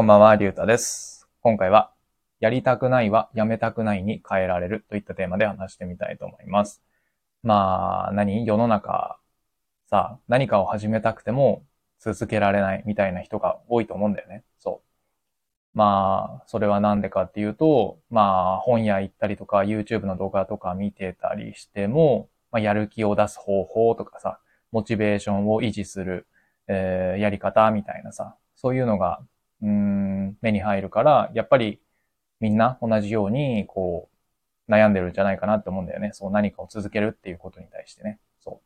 こんばんは、りゅうたです。今回は、やりたくないはやめたくないに変えられるといったテーマで話してみたいと思います。まあ、何？世の中、さ、何かを始めたくても続けられないみたいな人が多いと思うんだよね。そう。まあ、それはなんでかっていうと、まあ、本屋行ったりとか、YouTube の動画とか見てたりしても、まあ、やる気を出す方法とかさ、モチベーションを維持する、えーやり方みたいなさ、そういうのが、うん、目に入るから、やっぱりみんな同じように、こう、悩んでるんじゃないかなって思うんだよね。そう、何かを続けるっていうことに対してね。そ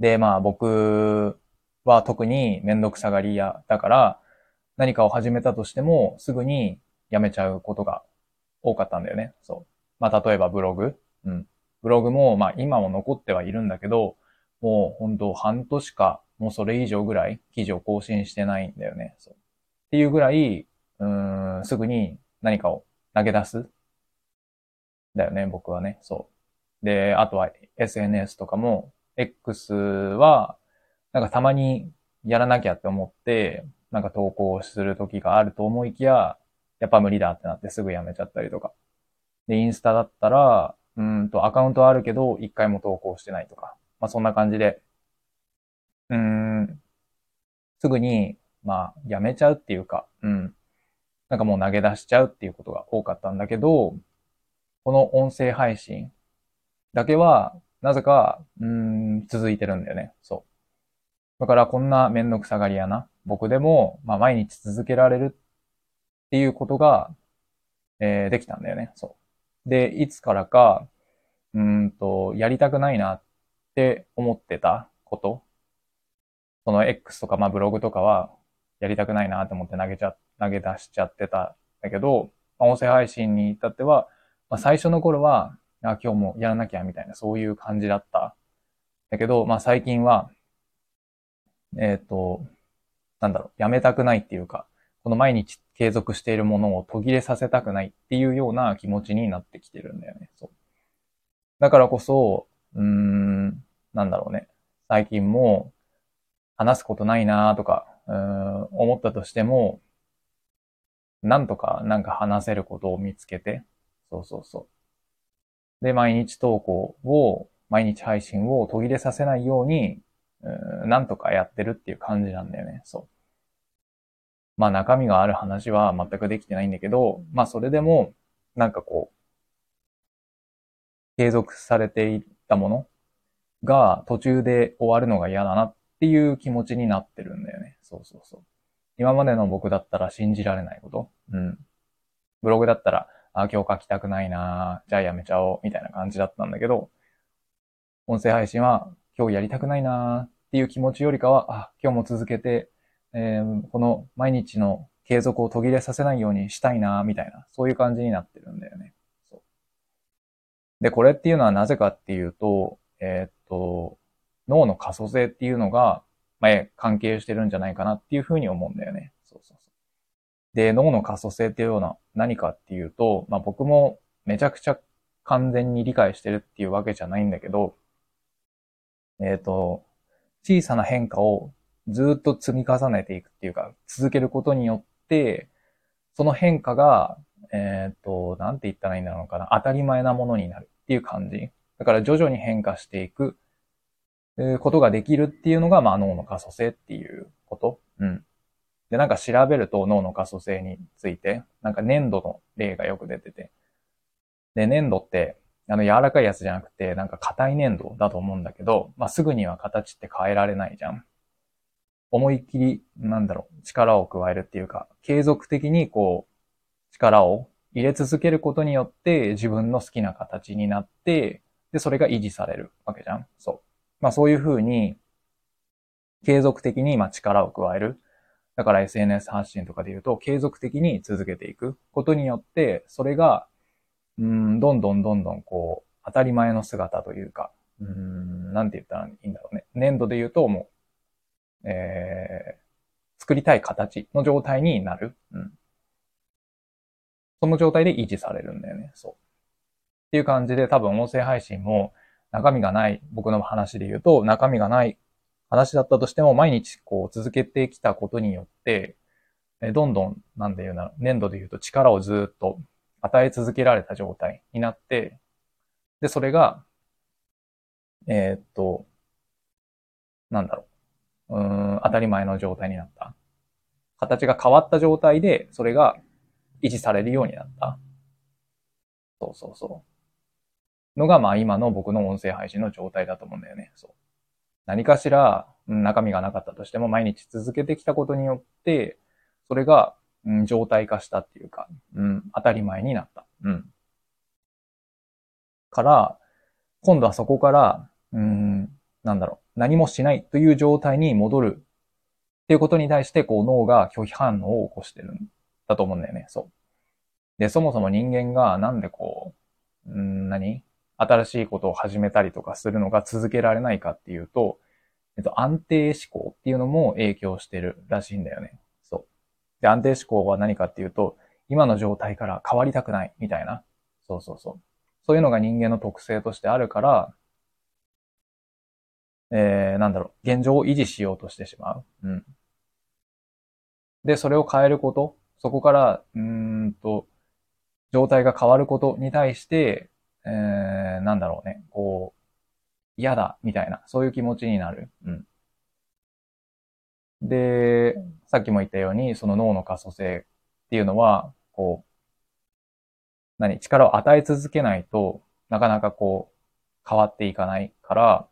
う。で、まあ僕は特にめんどくさがり屋だから、何かを始めたとしても、すぐにやめちゃうことが多かったんだよね。そう。まあ例えばブログ。うん。ブログも、まあ今も残ってはいるんだけど、もう本当半年か、もうそれ以上ぐらい記事を更新してないんだよね。そう。っていうぐらい、うん、すぐに何かを投げ出す。だよね、僕はね。そう。で、あとは SNS とかも、X は、なんかたまにやらなきゃって思って、なんか投稿する時があると思いきや、やっぱ無理だってなってすぐやめちゃったりとか。で、インスタだったら、うんと、アカウントはあるけど、一回も投稿してないとか。まあそんな感じで、うん、すぐに、まあ、やめちゃうっていうか、うん。なんかもう投げ出しちゃうっていうことが多かったんだけど、この音声配信だけは、なぜか、うん、続いてるんだよね。そう。だからこんなめんどくさがり屋な僕でも、まあ毎日続けられるっていうことが、えーできたんだよね。そう。で、いつからか、うんと、やりたくないなって思ってたこと、その X とか、まあブログとかは、やりたくないなと思って投げちゃ、投げ出しちゃってたんだけど、まあ音声配信に至っては、まあ最初の頃は、あ、今日もやらなきゃみたいな、そういう感じだった。だけど、まあ最近は、えっ、と、なんだろう、やめたくないっていうか、この毎日継続しているものを途切れさせたくないっていうような気持ちになってきてるんだよね。そう。だからこそ、うーん、なんだろうね。最近も話すことないなとか、うん、思ったとしても、なんとかなんか話せることを見つけて、そうそうそう。で、毎日投稿を、毎日配信を途切れさせないように、うんなんとかやってるっていう感じなんだよね。そう。まあ中身がある話は全くできてないんだけど、まあそれでも、なんかこう、継続されていったものが途中で終わるのが嫌だなっっていう気持ちになってるんだよね。そうそうそう。今までの僕だったら信じられないこと。うん。ブログだったら、あ、今日書きたくないなじゃあやめちゃおう、みたいな感じだったんだけど、音声配信は今日やりたくないなっていう気持ちよりかは、あ、今日も続けて、えーこの毎日の継続を途切れさせないようにしたいなみたいな、そういう感じになってるんだよね。そうで、これっていうのはなぜかっていうと、えー、脳の可塑性っていうのが、まあ、関係してるんじゃないかなっていうふうに思うんだよね。そうそうそう。で、脳の可塑性っていうのは何かっていうと、まあ僕もめちゃくちゃ完全に理解してるっていうわけじゃないんだけど、えっ、と、小さな変化をずっと積み重ねていくっていうか、続けることによって、その変化が、えっ、と、なんて言ったらいいんだろうかな、当たり前なものになるっていう感じ。だから徐々に変化していく、ことができるっていうのが、まあ脳の可塑性っていうこと。うん。で、なんか調べると脳の可塑性について、なんか粘土の例がよく出てて。で、粘土って、あの柔らかいやつじゃなくて、なんか硬い粘土だと思うんだけど、まあすぐには形って変えられないじゃん。思いっきり、なんだろう、力を加えるっていうか、継続的にこう、力を入れ続けることによって自分の好きな形になって、で、それが維持されるわけじゃん。そう。まあそういうふうに、継続的にま力を加える。だから SNS 発信とかで言うと、継続的に続けていくことによって、それが、うん、どんどんどんどんこう、当たり前の姿というか、うん、なんて言ったらいいんだろうね。粘土で言うともう、えー、作りたい形の状態になる。うん。その状態で維持されるんだよね。そう。っていう感じで多分音声配信も中身がない、僕の話で言うと中身がない話だったとしても毎日こう続けてきたことによって、えどんどん、なんで言うな、粘土で言うと力をずっと与え続けられた状態になって、で、それが、えー、っと、なんだろう。うん、当たり前の状態になった。形が変わった状態で、それが維持されるようになった。そうそうそう。のが、まあ今の僕の音声配信の状態だと思うんだよね。そう。何かしら、中身がなかったとしても、毎日続けてきたことによって、それが、うん、状態化したっていうか、うん、当たり前になった。うん。から、今度はそこから、うん、なんだろう、何もしないという状態に戻るっていうことに対して、こう脳が拒否反応を起こしてるんだと思うんだよね。そう。で、そもそも人間がなんでこう、うん何？新しいことを始めたりとかするのが続けられないかっていうと、えっと、安定思考っていうのも影響してるらしいんだよね。そう。で、安定思考は何かっていうと、今の状態から変わりたくないみたいな。そうそうそう。そういうのが人間の特性としてあるから、えー、なんだろう、現状を維持しようとしてしまう。うん。で、それを変えること、そこから、うんと、状態が変わることに対して、えー、なんだろうね、こう、嫌だ、みたいな、そういう気持ちになる。うん。で、さっきも言ったように、その脳の可塑性っていうのは、こう、何、力を与え続けないとなかなかこう、変わっていかないから、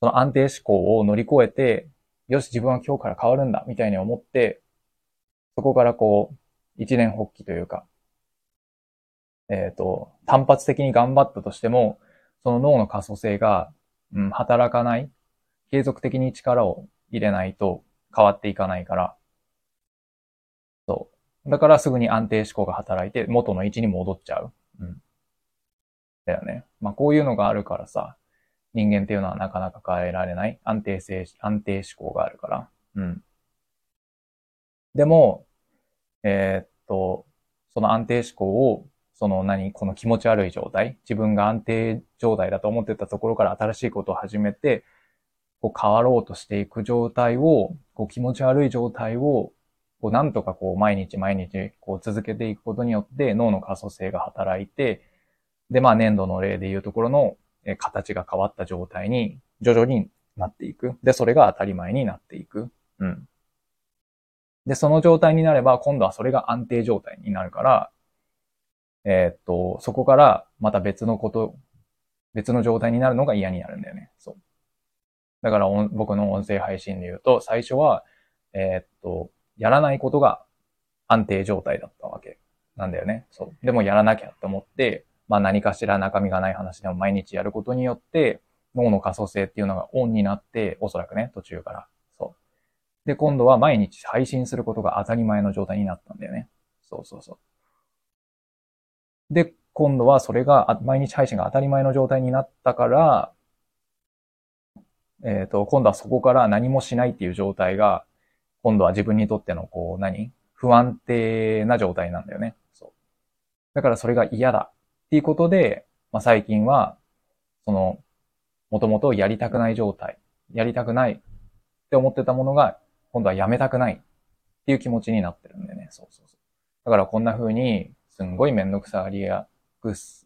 その安定思考を乗り越えて、よし、自分は今日から変わるんだ、みたいに思って、そこからこう、一年発起というか、えっ、ー、と、単発的に頑張ったとしても、その脳の可塑性が、うん、働かない、継続的に力を入れないと変わっていかないから、そう。だからすぐに安定思考が働いて元の位置に戻っちゃう。うん。だよね。まあこういうのがあるからさ、人間っていうのはなかなか変えられない安定性、安定思考があるから。うん。でも、えー、っと、その安定思考をその何、この気持ち悪い状態、自分が安定状態だと思ってたところから新しいことを始めて、こう変わろうとしていく状態を、こう気持ち悪い状態を、こうなんとかこう毎日毎日こう続けていくことによって脳の可塑性が働いて、で、まあ粘土の例でいうところの形が変わった状態に徐々になっていく。で、それが当たり前になっていく。うん。で、その状態になれば、今度はそれが安定状態になるから、えー、っと、そこからまた別のこと、別の状態になるのが嫌になるんだよね。そう。だから僕の音声配信で言うと、最初は、えー、っと、やらないことが安定状態だったわけなんだよね。そう。でもやらなきゃと思って、まあ何かしら中身がない話でも毎日やることによって、脳の可塑性っていうのがオンになって、おそらくね、途中から。そう。で、今度は毎日配信することが当たり前の状態になったんだよね。そうそうそう。で、今度はそれが毎日配信が当たり前の状態になったから、えっ、ー、と、今度はそこから何もしないっていう状態が、今度は自分にとってのこう何？不安定な状態なんだよね。そう。だからそれが嫌だっていうことで、まあ、最近は、その、もともとやりたくない状態、やりたくないって思ってたものが、今度はやめたくないっていう気持ちになってるんだよね。そうそうそう。だからこんな風に、すんごいめんどくさがり屋、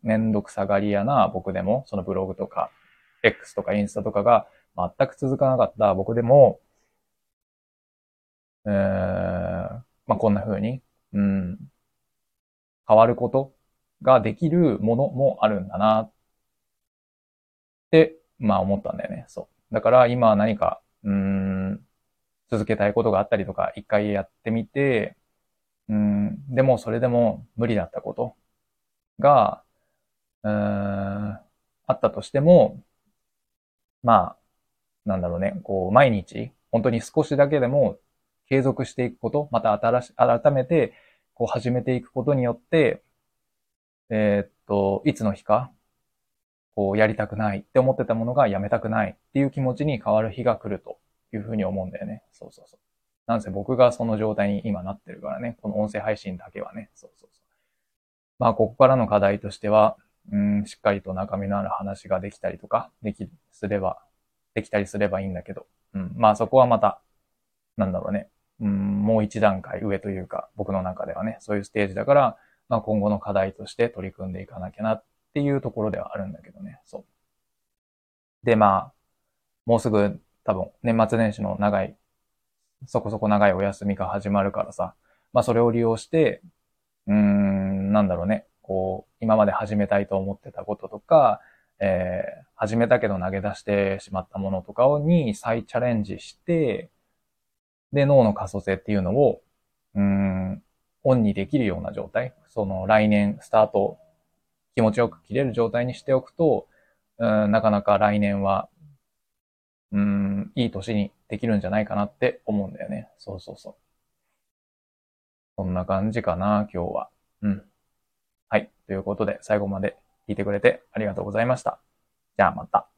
めんどくさがり屋な僕でも、そのブログとか、X とかインスタとかが全く続かなかった僕でも、えー、まあ、こんな風に、うん、変わることができるものもあるんだな、って、まあ思ったんだよね。そう。だから今何か、うん、続けたいことがあったりとか、一回やってみて、うん、でもそれでも無理だったことが、うん、あったとしても、まあ、なんだろうね、こう、毎日、本当に少しだけでも継続していくこと、また新し、改めて、こう始めていくことによって、えー、っと、いつの日か、こう、やりたくないって思ってたものがやめたくないっていう気持ちに変わる日が来るというふうに思うんだよね。そうそうそう。なんせ僕がその状態に今なってるからね、この音声配信だけはね、そうそうそう。まあ、ここからの課題としては、うん、しっかりと中身のある話ができたりとか、でき、すれば、できたりすればいいんだけど、うん、まあそこはまた、なんだろうね、うん、もう一段階上というか、僕の中ではね、そういうステージだから、まあ今後の課題として取り組んでいかなきゃなっていうところではあるんだけどね、そう。で、まあ、もうすぐ多分年末年始の長い、そこそこ長いお休みが始まるからさ、まあそれを利用して、うーん、なんだろうね、こう、今まで始めたいと思ってたこととか、えー、始めたけど投げ出してしまったものとかをに再チャレンジして、で、脳の可塑性っていうのを、うん、オンにできるような状態、その来年スタート気持ちよく切れる状態にしておくと、うん、なかなか来年はうん、いい年にできるんじゃないかなって思うんだよね。そうそうそう。そんな感じかな、今日は。うん。はい。ということで、最後まで聞いてくれてありがとうございました。じゃあまた。